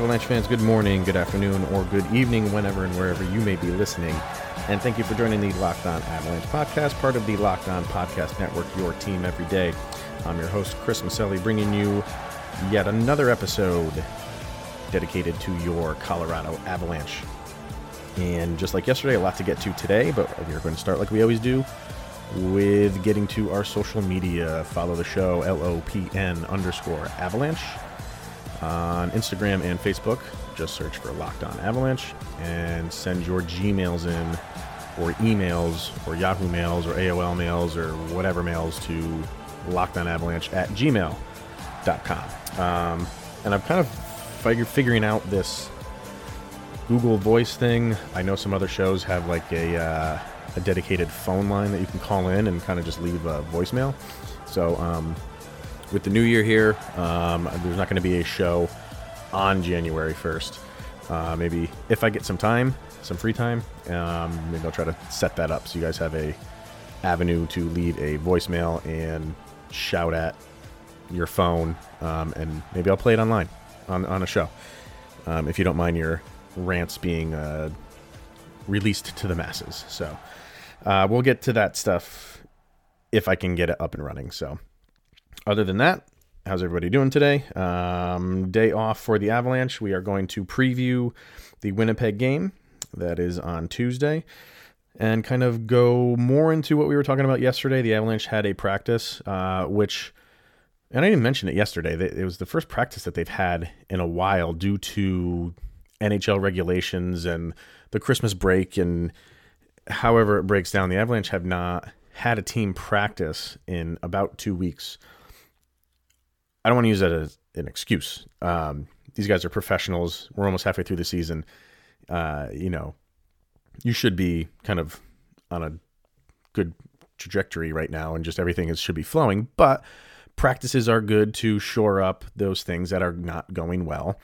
Avalanche fans, good morning, good afternoon, or good evening, whenever and wherever you may be listening. And thank you for joining the Locked On Avalanche podcast, part of the Locked On Podcast Network, your team every day. I'm your host, Chris Maselli, bringing you yet another episode dedicated to your Colorado Avalanche. And just like yesterday, a lot to get to today, but we are going to start like we always do with getting to our social media. Follow the show, LOPN underscore Avalanche on Instagram and Facebook. Just search for Locked On Avalanche and send your Gmails in, or emails, or Yahoo mails, or AOL mails, or whatever mails to lockedonavalanche at gmail.com. Um, and I'm kind of figure, figuring out this Google Voice thing. I know some other shows have like a, uh, a dedicated phone line that you can call in and kind of just leave a voicemail. So, um, with the new year here, um, there's not going to be a show on January 1st. Uh, maybe if I get some time, some free time, um, maybe I'll try to set that up so you guys have a avenue to leave a voicemail and shout at your phone, um, and maybe I'll play it online on, on a show. Um, if you don't mind your rants being uh, released to the masses. So uh, we'll get to that stuff if I can get it up and running. So other than that, how's everybody doing today? Um, day off for the Avalanche. We are going to preview the Winnipeg game that is on Tuesday and kind of go more into what we were talking about yesterday. The Avalanche had a practice, uh, which, and I didn't mention it yesterday, it was the first practice that they've had in a while due to NHL regulations and the Christmas break and however it breaks down. The Avalanche have not had a team practice in about two weeks. I don't want to use that as an excuse. Um, these guys are professionals. We're almost halfway through the season. Uh, you know, you should be kind of on a good trajectory right now, and just everything is should be flowing. But practices are good to shore up those things that are not going well,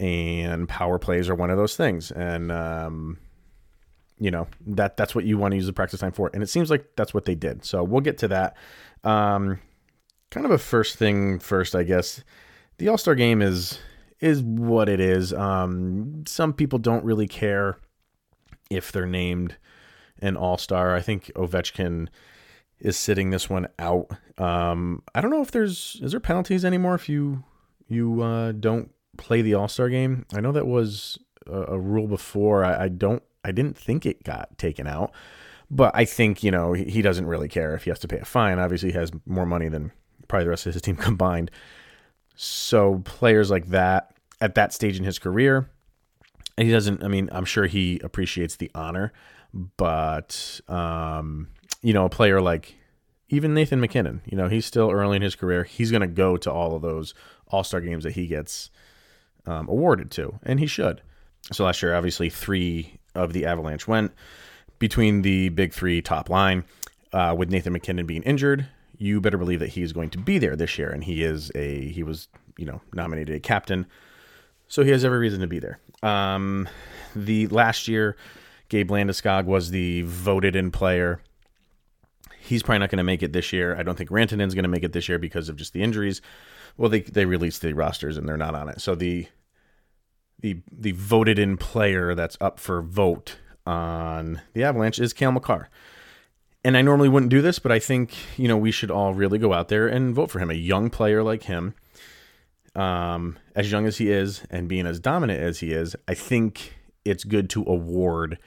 and power plays are one of those things. And um, you know that that's what you want to use the practice time for, and it seems like that's what they did. So we'll get to that. Um, kind of a first thing first, I guess. The All Star Game is is what it is. Um, some people don't really care if they're named an All Star. I think Ovechkin is sitting this one out. Um, I don't know if there's is there penalties anymore if you you uh, don't play the All Star game. I know that was a, a rule before. I, I don't. I didn't think it got taken out, but I think you know he, he doesn't really care if he has to pay a fine. Obviously, he has more money than probably the rest of his team combined. So players like that at that stage in his career, he doesn't. I mean, I'm sure he appreciates the honor, but um, you know, a player like even Nathan MacKinnon, you know, he's still early in his career. He's going to go to all of those All Star games that he gets um, awarded to, and he should. So last year, obviously, three of the Avalanche went between the big three top line, uh, with Nathan MacKinnon being injured you better believe that he is going to be there this year, and he is a he was you know nominated a captain, so he has every reason to be there. Um, the last year, Gabe Landeskog was the voted in player. He's probably not going to make it this year. I don't think Rantanen's going to make it this year because of just the injuries. Well, they they released the rosters and they're not on it. So the the the voted in player that's up for vote on the Avalanche is Cale Makar and I normally wouldn't do this, but I think you know we should all really go out there and vote for him. A young player like him, um, as young as he is, and being as dominant as he is, I think it's good to award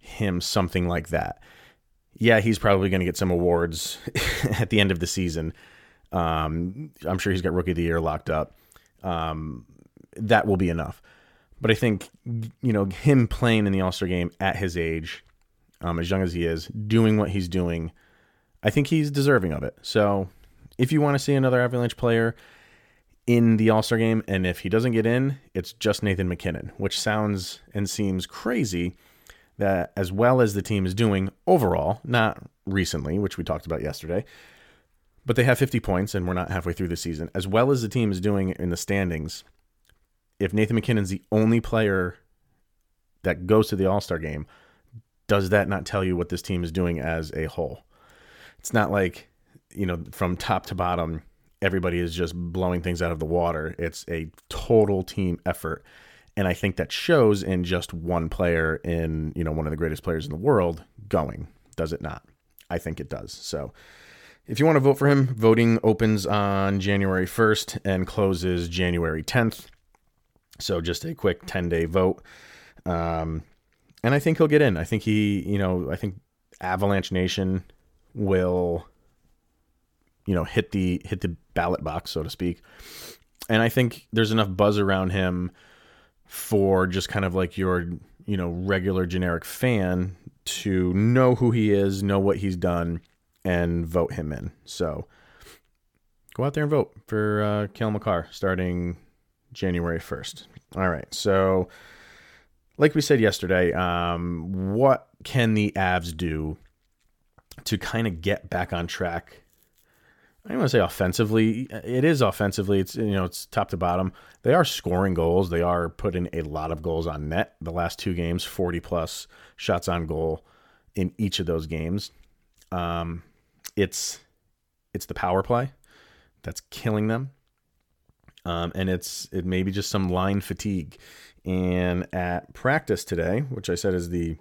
him something like that. Yeah, he's probably going to get some awards at the end of the season. Um, I'm sure he's got Rookie of the Year locked up. Um, that will be enough. But I think you know him playing in the All Star game at his age um, as young as he is, doing what he's doing, I think he's deserving of it. So if you want to see another Avalanche player in the All Star game. And if he doesn't get in, it's just Nathan MacKinnon, which sounds and seems crazy that as well as the team is doing overall, not recently, which we talked about yesterday, but they have 50 points and we're not halfway through the season, as well as the team is doing in the standings. If Nathan MacKinnon's the only player that goes to the All Star game, does that not tell you what this team is doing as a whole? It's not like, you know, from top to bottom, everybody is just blowing things out of the water. It's a total team effort. And I think that shows in just one player in, you know, one of the greatest players in the world going. Does it not? I think it does. So if you want to vote for him, voting opens on January 1st and closes January 10th. So just a quick 10 day vote. Um, and I think he'll get in. I think he, you know, I think Avalanche Nation will, you know, hit the hit the ballot box, so to speak. And I think there's enough buzz around him for just kind of like your, you know, regular generic fan to know who he is, know what he's done, and vote him in. So go out there and vote for uh, Cale Makar starting January 1st. All right. So, like we said yesterday, um, what can the Avs do to kind of get back on track I don't want to say offensively. It is offensively. It's you know it's top to bottom. They are scoring goals. They are putting a lot of goals on net. The last two games, forty plus shots on goal in each of those games. Um, it's it's the power play that's killing them, um, and it's it may be just some line fatigue. And at practice today, which I said is the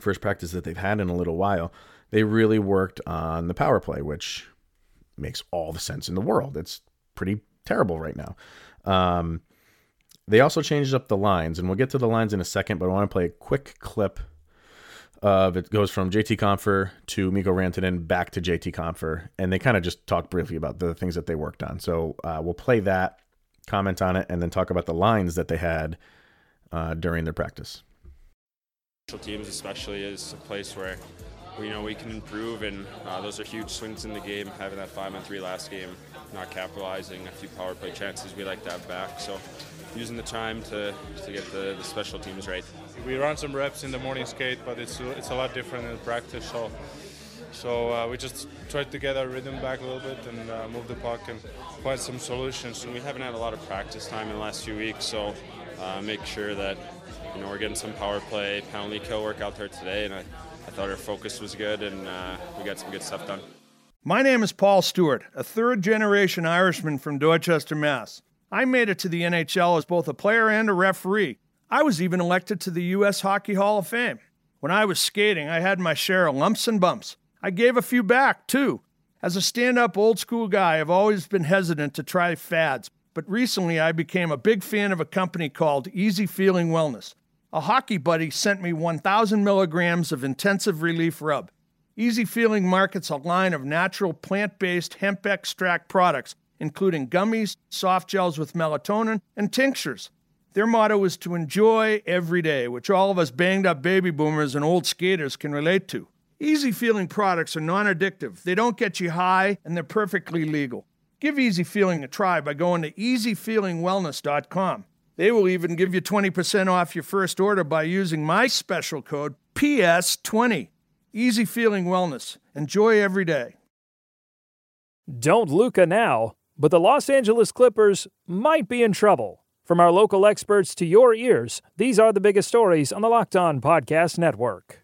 first practice that they've had in a little while, they really worked on the power play, which makes all the sense in the world. It's pretty terrible right now. Um, they also changed up the lines, and we'll get to the lines in a second, but I want to play a quick clip of it goes from JT Compher to Mikko Rantanen back to JT Compher, and they kind of just talk briefly about the things that they worked on. So uh, we'll play that, comment on it, and then talk about the lines that they had uh, during their practice. Special teams, especially, is a place where you know we can improve, and uh, those are huge swings in the game. Having that five on three last game, not capitalizing a few power play chances we like to have back. So using the time to, to get the, the special teams right. We run some reps in the morning skate, but it's it's a lot different in practice. So so uh, we just tried to get our rhythm back a little bit and uh, move the puck and find some solutions. And we haven't had a lot of practice time in the last few weeks, so uh, make sure that you know we're getting some power play, penalty kill work out there today, and I, I thought our focus was good and uh, we got some good stuff done. My name is Paul Stewart, a third generation Irishman from Dorchester, Mass. I made it to the NHL as both a player and a referee. I was even elected to the U.S. Hockey Hall of Fame. When I was skating, I had my share of lumps and bumps. I gave a few back, too. As a stand up old school guy, I've always been hesitant to try fads, but recently I became a big fan of a company called Easy Feeling Wellness. A hockey buddy sent me 1,000 milligrams of intensive relief rub. Easy Feeling markets a line of natural plant based hemp extract products, including gummies, soft gels with melatonin, and tinctures. Their motto is to enjoy every day, which all of us banged up baby boomers and old skaters can relate to. Easy Feeling products are non addictive, they don't get you high, and they're perfectly legal. Give Easy Feeling a try by going to easyfeelingwellness.com. They will even give you 20% off your first order by using my special code PS20. Easy Feeling Wellness. Enjoy every day. Don't Luca now, but the Los Angeles Clippers might be in trouble. From our local experts to your ears, these are the biggest stories on the Locked On Podcast Network.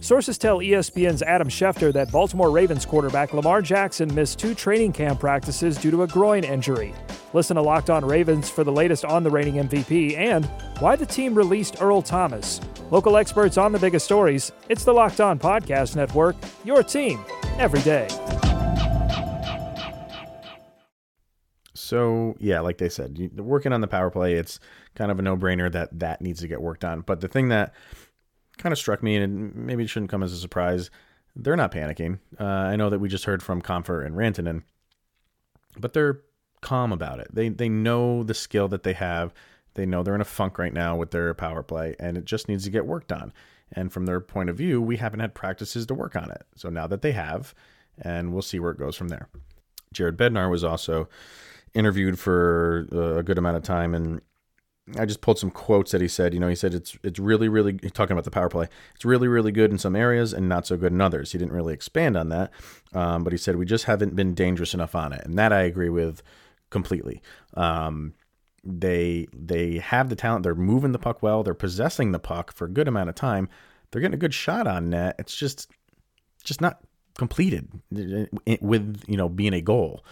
Sources tell ESPN's Adam Schefter that Baltimore Ravens quarterback Lamar Jackson missed two training camp practices due to a groin injury. Listen to Locked On Ravens for the latest on the reigning MVP and why the team released Earl Thomas. Local experts on the biggest stories. It's the Locked On Podcast Network, your team every day. So yeah, like they said, working on the power play, it's kind of a no-brainer that that needs to get worked on. But the thing that kind of struck me, and maybe it shouldn't come as a surprise, they're not panicking. Uh, I know that we just heard from Compher and Rantanen, but they're calm about it. They they know the skill that they have. They know they're in a funk right now with their power play, and it just needs to get worked on. And from their point of view, we haven't had practices to work on it. So now that they have, and we'll see where it goes from there. Jared Bednar was also interviewed for a good amount of time, and I just pulled some quotes that he said. You know, he said it's it's really really talking about the power play. It's really really good in some areas and not so good in others. He didn't really expand on that, um, but he said we just haven't been dangerous enough on it, and that I agree with completely. Um, they they have the talent. They're moving the puck well. They're possessing the puck for a good amount of time. They're getting a good shot on net. It's just just not completed with you know being a goal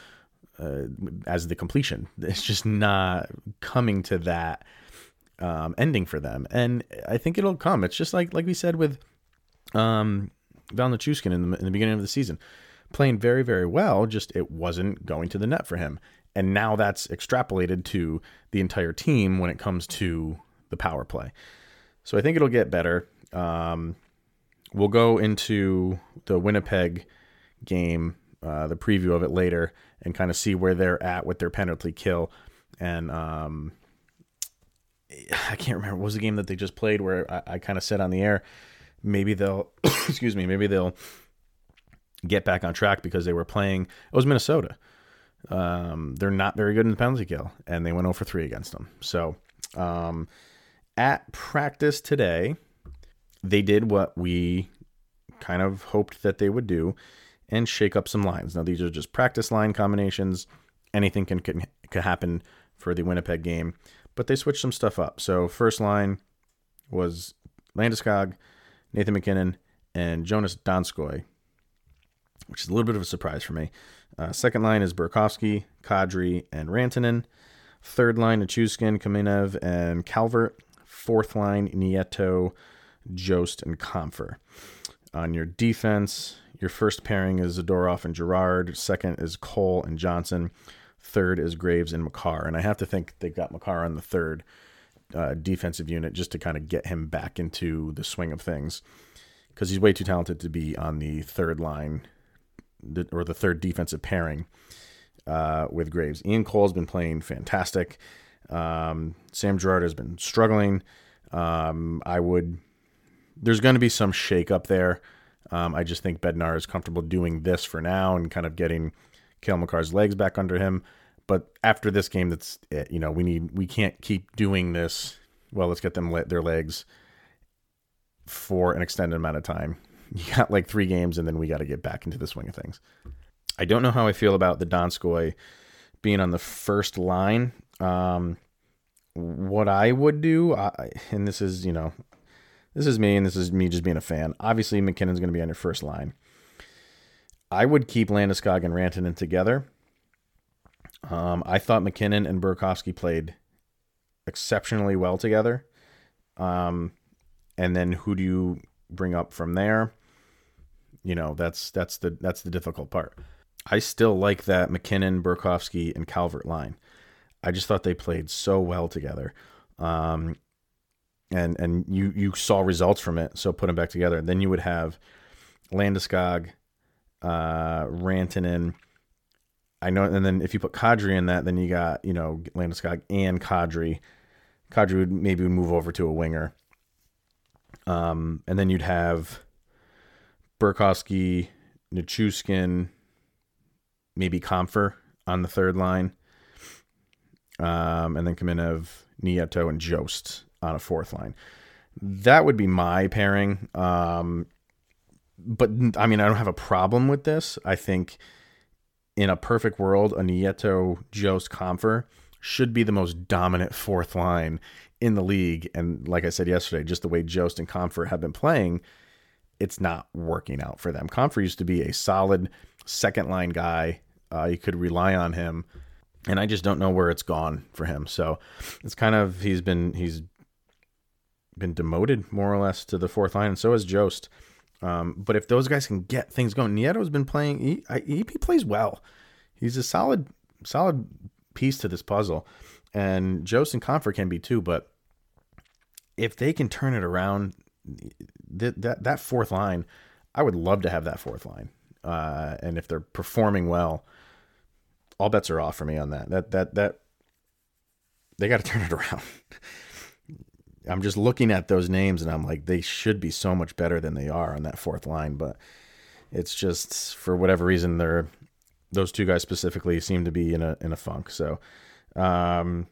uh, as the completion. It's just not coming to that um, ending for them, and I think it'll come. It's just like like we said with um, Val Nichushkin in the, in the beginning of the season, playing very very well. Just it wasn't going to the net for him, and now that's extrapolated to the entire team when it comes to the power play. So I think it'll get better. Um, we'll go into the Winnipeg game, uh, the preview of it later, and kind of see where they're at with their penalty kill. And um, I can't remember what was the game that they just played where I, I kind of said on the air, maybe they'll, excuse me, maybe they'll get back on track because they were playing. It was Minnesota. Um, they're not very good in the penalty kill, and they went over 3 against them. So um, at practice today, they did what we kind of hoped that they would do and shake up some lines. Now, these are just practice line combinations. Anything can, can, can happen for the Winnipeg game, but they switched some stuff up. So, first line was Landeskog, Nathan MacKinnon, and Joonas Donskoi, which is a little bit of a surprise for me. Uh, second line is Burakovsky, Kadri, and Rantanen. Third line, Nichushkin, Kamenev, and Calvert. Fourth line, Nieto, Jost, and Compher. On your defense, your first pairing is Zadorov and Girard. Second is Cole and Johnson. Third is Graves and Makar. And I have to think they've got Makar on the third uh, defensive unit just to kind of get him back into the swing of things because he's way too talented to be on the third line or the third defensive pairing uh, with Graves. Ian Cole's been playing fantastic. Um, Sam Girard has been struggling. Um, I would. There's going to be some shake up there. Um, I just think Bednar is comfortable doing this for now and kind of getting Cale Makar's legs back under him. But after this game, that's it. You know, we need we can't keep doing this. Well, let's get them let their legs for an extended amount of time. You got like three games, and then we got to get back into the swing of things. I don't know how I feel about the Donskoi being on the first line. Um, what I would do, I, and this is you know this is me, and this is me just being a fan. Obviously, MacKinnon's going to be on your first line. I would keep Landeskog and Rantanen together. Um, I thought MacKinnon and Burakovsky played exceptionally well together. Um, and then who do you bring up from there? You know, that's that's the that's the difficult part. I still like that MacKinnon, Burakovsky, and Calvert line. I just thought they played so well together. Um, and and you you saw results from it, so put them back together. Then you would have Landeskog, uh, Rantanen. I know, and then if you put Kadri in that, then you got you know Landeskog and Kadri. Kadri would maybe would move over to a winger. Um, and then you'd have Burakovsky, Nichushkin, maybe Compher on the third line. Um, and then Kamenev, Nieto, and Jost on a fourth line. That would be my pairing. Um, but I mean, I don't have a problem with this. I think in a perfect world, a Nieto Jost Compher should be the most dominant fourth line in the league. And like I said yesterday, just the way Jost and Compher have been playing, it's not working out for them. Compher used to be a solid second line guy. Uh, you could rely on him, and I just don't know where it's gone for him. So it's kind of he's been he's been demoted more or less to the fourth line, and so has Jost. Um, but if those guys can get things going, Nieto's been playing. He, he, plays well. He's a solid, solid piece to this puzzle. And Jost and Compher can be too, but if they can turn it around, that that, that fourth line, I would love to have that fourth line. Uh, and if they're performing well, all bets are off for me on that. That that that they got to turn it around. I'm just looking at those names and I'm like, they should be so much better than they are on that fourth line, but it's just for whatever reason they're those two guys specifically seem to be in a in a funk. So um,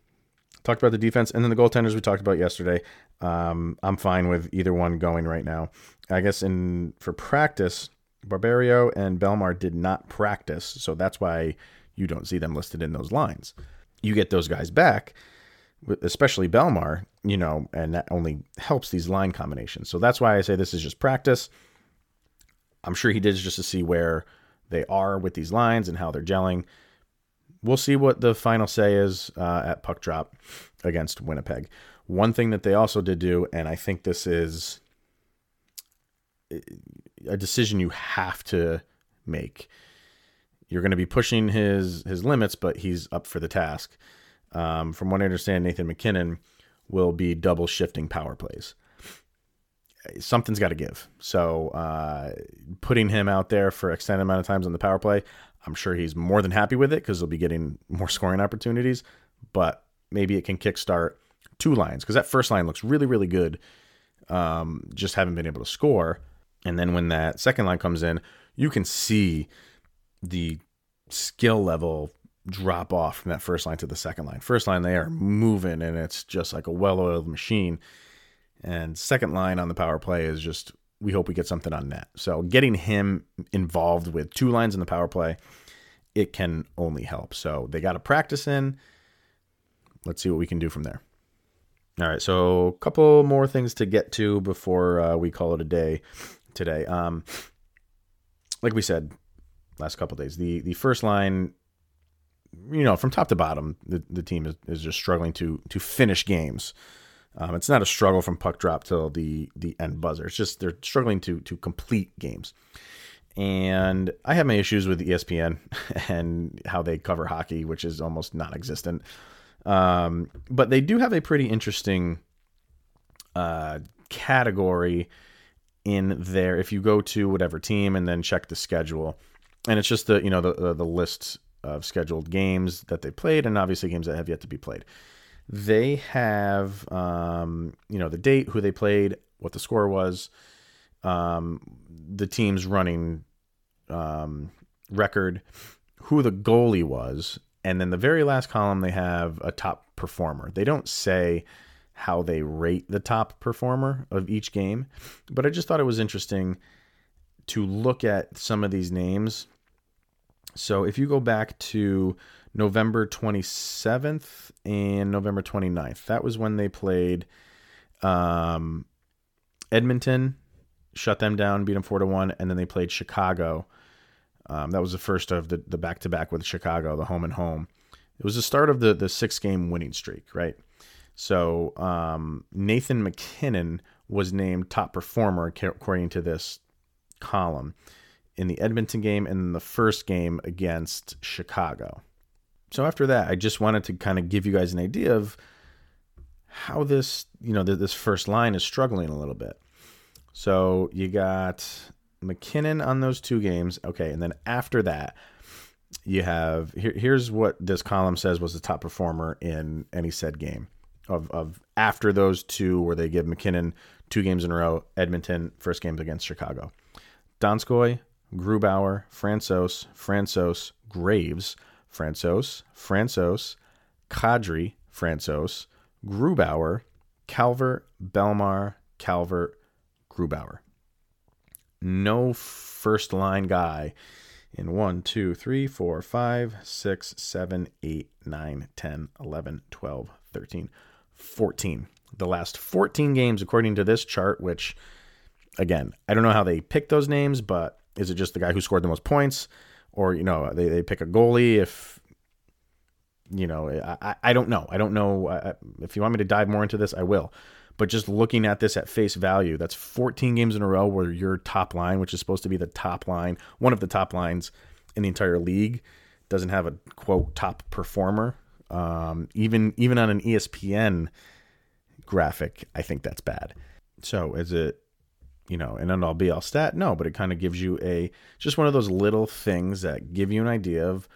talked about the defense and then the goaltenders we talked about yesterday. Um, I'm fine with either one going right now. I guess in for practice, Barberio and Bellemare did not practice, so that's why you don't see them listed in those lines. You get those guys back, especially Bellemare, you know, and that only helps these line combinations. So that's why I say this is just practice. I'm sure he did just to see where they are with these lines and how they're gelling. We'll see what the final say is uh, at puck drop against Winnipeg. One thing that they also did do, and I think this is a decision you have to make. You're going to be pushing his his limits, but he's up for the task. Um, from what I understand, Nathan MacKinnon will be double shifting power plays. Something's got to give. So uh, putting him out there for extended amount of times on the power play, I'm sure he's more than happy with it because he'll be getting more scoring opportunities. But maybe it can kickstart two lines because that first line looks really, really good. Um, just haven't been able to score. And then when that second line comes in, you can see the skill level drop off from that first line to the second line. First line, they are moving and it's just like a well oiled machine. And second line on the power play is just, we hope we get something on net. So getting him involved with two lines in the power play, it can only help. So they got to practice in. Let's see what we can do from there. All right, so a couple more things to get to before uh, we call it a day today. Um, like we said, last couple days, the the first line, you know, from top to bottom, the, the team is, is just struggling to to finish games. Um, it's not a struggle from puck drop till the the end buzzer. It's just they're struggling to to complete games. And I have my issues with ESPN and how they cover hockey, which is almost non-existent. Um, but they do have a pretty interesting uh, category in there. If you go to whatever team and then check the schedule, and it's just the you know the the, the list of scheduled games that they played, and obviously games that have yet to be played. They have um, you know the date, who they played, what the score was, um, the team's running um, record, who the goalie was, and then the very last column, they have a top performer. They don't say how they rate the top performer of each game, but I just thought it was interesting to look at some of these names. So if you go back to November 27th and November 29th, that was when they played um, Edmonton, shut them down, beat them 4 to 1, and then they played Chicago um, that was the first of the the back to back with Chicago, the home and home. It was the start of the the six game winning streak, right? So um, Nathan MacKinnon was named top performer according to this column in the Edmonton game and the first game against Chicago. So after that, I just wanted to kind of give you guys an idea of how this, you know, this first line is struggling a little bit. So you got MacKinnon on those two games. Okay, and then after that, you have here, here's what this column says was the top performer in any said game of of after those two where they give MacKinnon two games in a row. Edmonton first games against Chicago. Donskoi, Grubauer, Francouz, Francouz, Graves, Francouz, Francouz, Kadri, Francouz, Grubauer, Calvert, Bellemare, Calvert, Grubauer no first line guy in 1, 2, 3, 4, 5, 6, 7, 8, 9, 10, 11, 12, 13, 14. The last 14 games, according to this chart, which, again, I don't know how they pick those names, but is it just the guy who scored the most points? Or, you know, they, they pick a goalie if, you know, I, I don't know. I don't know. if you want me to dive more into this, I will. But just looking at this at face value, that's 14 games in a row where your top line, which is supposed to be the top line, one of the top lines in the entire league, doesn't have a quote top performer. Um, even even on an ESPN graphic, I think that's bad. So is it, you know, an end all be all stat? No, but it kind of gives you a just one of those little things that give you an idea of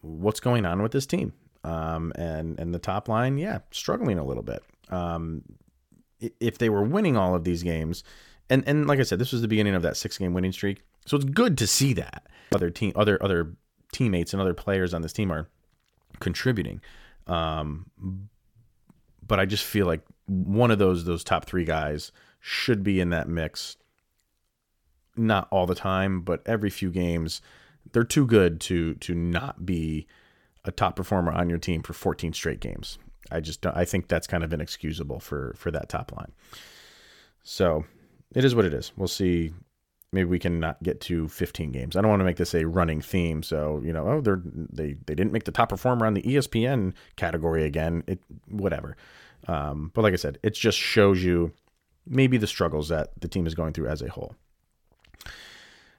what's going on with this team. Um, and and the top line, yeah, struggling a little bit. Um, if they were winning all of these games, and and like I said, this was the beginning of that six game winning streak, so it's good to see that other team, other other teammates and other players on this team are contributing. Um, but I just feel like one of those those top three guys should be in that mix. Not all the time, but every few games, they're too good to to not be a top performer on your team for 14 straight games. I just don't, I think that's kind of inexcusable for for that top line. So it is what it is. We'll see. Maybe we can not get to 15 games. I don't want to make this a running theme. So you know, oh, they're they they didn't make the top performer on the ESPN category again. It whatever. Um, but like I said, it just shows you maybe the struggles that the team is going through as a whole.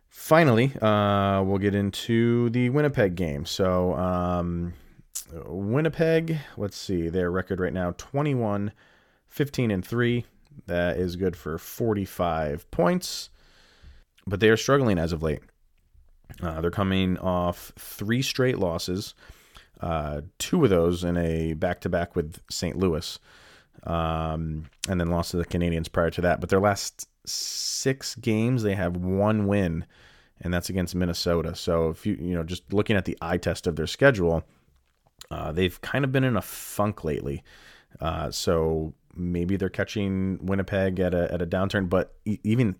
Finally, uh, we'll get into the Winnipeg game. So, um, Winnipeg, let's see, their record right now 21, 15, and 3. That is good for 45 points. But they are struggling as of late. Uh, they're coming off three straight losses uh, two of those in a back to back with St. Louis, um, and then lost to the Canadiens prior to that. But their last six games, they have one win, and that's against Minnesota. So if you you know just looking at the eye test of their schedule, uh, they've kind of been in a funk lately. Uh, so maybe they're catching Winnipeg at a at a downturn. But even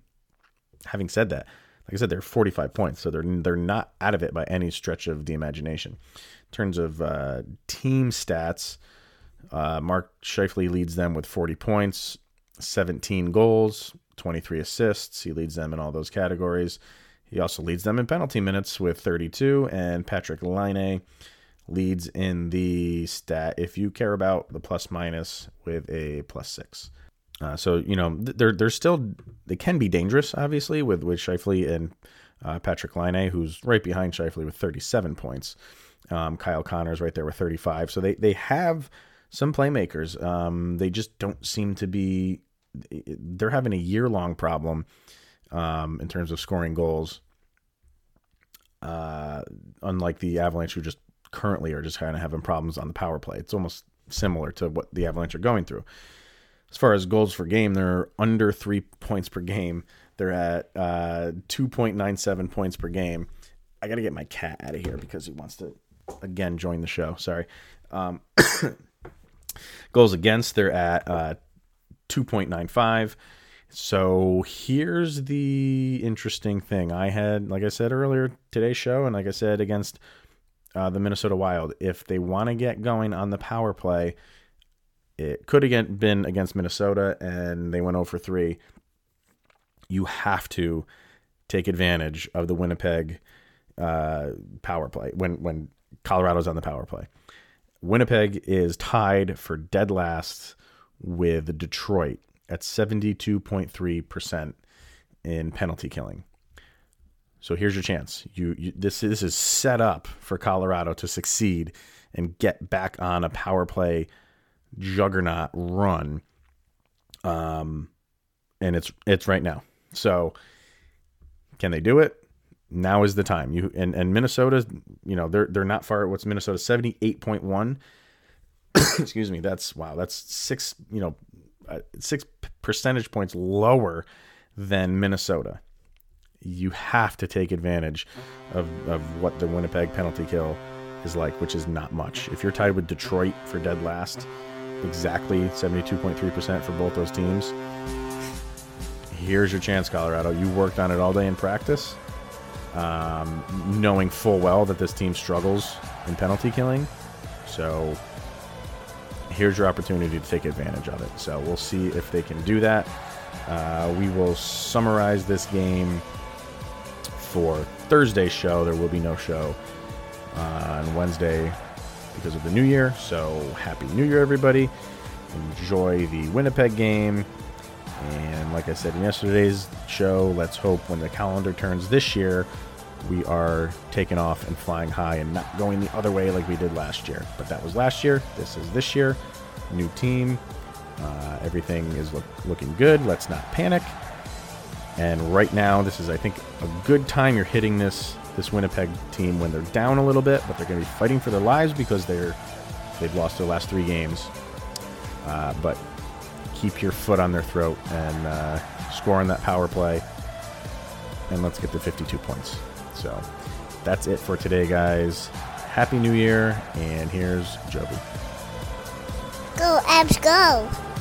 having said that, like I said, they're 45 points, so they're they're not out of it by any stretch of the imagination In terms of uh, team stats, uh, Mark Scheifele leads them with 40 points, 17 goals, 23 assists. He leads them in all those categories. He also leads them in penalty minutes with 32, and Patrik Laine leads in the stat if you care about the plus minus with a plus six. Uh, so you know they're they're still they can be dangerous obviously with with Scheifele and uh, Patrik Laine who's right behind Scheifele with 37 points. Um, Kyle Connor's right there with 35. So they they have some playmakers. Um, they just don't seem to be. They're having a year long problem um, in terms of scoring goals. Uh, unlike the Avalanche, who just currently are just kind of having problems on the power play. It's almost similar to what the Avalanche are going through. As far as goals per game, they're under three points per game. They're at uh, 2.97 points per game. I got to get my cat out of here because he wants to again join the show. Sorry. Um, goals against, they're at uh, 2.95. So here's the interesting thing. I had, like I said earlier, today's show, and like I said against uh, the Minnesota Wild, if they want to get going on the power play, it could have been against Minnesota, and they went over 3. You have to take advantage of the Winnipeg uh, power play when when Colorado's on the power play. Winnipeg is tied for dead last with Detroit at 72.3% in penalty killing. So here's your chance. You, you, this this is set up for Colorado to succeed and get back on a power play juggernaut run. Um and it's it's right now. So can they do it? Now is the time. You and, and Minnesota, you know, they're they're not far. What's Minnesota? Seventy eight point one. Excuse me. That's wow. That's six. You know, uh, six percentage points lower than Minnesota. You have to take advantage of of what the Winnipeg penalty kill is like, which is not much. If you're tied with Detroit for dead last, exactly seventy two point three percent for both those teams. Here's your chance, Colorado. You worked on it all day in practice um, knowing full well that this team struggles in penalty killing. So here's your opportunity to take advantage of it. So we'll see if they can do that. Uh, we will summarize this game for Thursday's show. There will be no show on Wednesday because of the new year. So happy New Year, everybody. Enjoy the Winnipeg game. And like I said in yesterday's show, let's hope when the calendar turns this year, we are taking off and flying high and not going the other way like we did last year. But that was last year. This is this year. New team. Uh, everything is look, looking good. Let's not panic. And right now, this is, I think, a good time you're hitting this this Winnipeg team when they're down a little bit, but they're going to be fighting for their lives because they're they've lost their last three games. Uh, but keep your foot on their throat and uh, score on that power play, and let's get to 52 points. So that's it for today, guys. Happy New Year, and here's Joby. Go, Avs, go!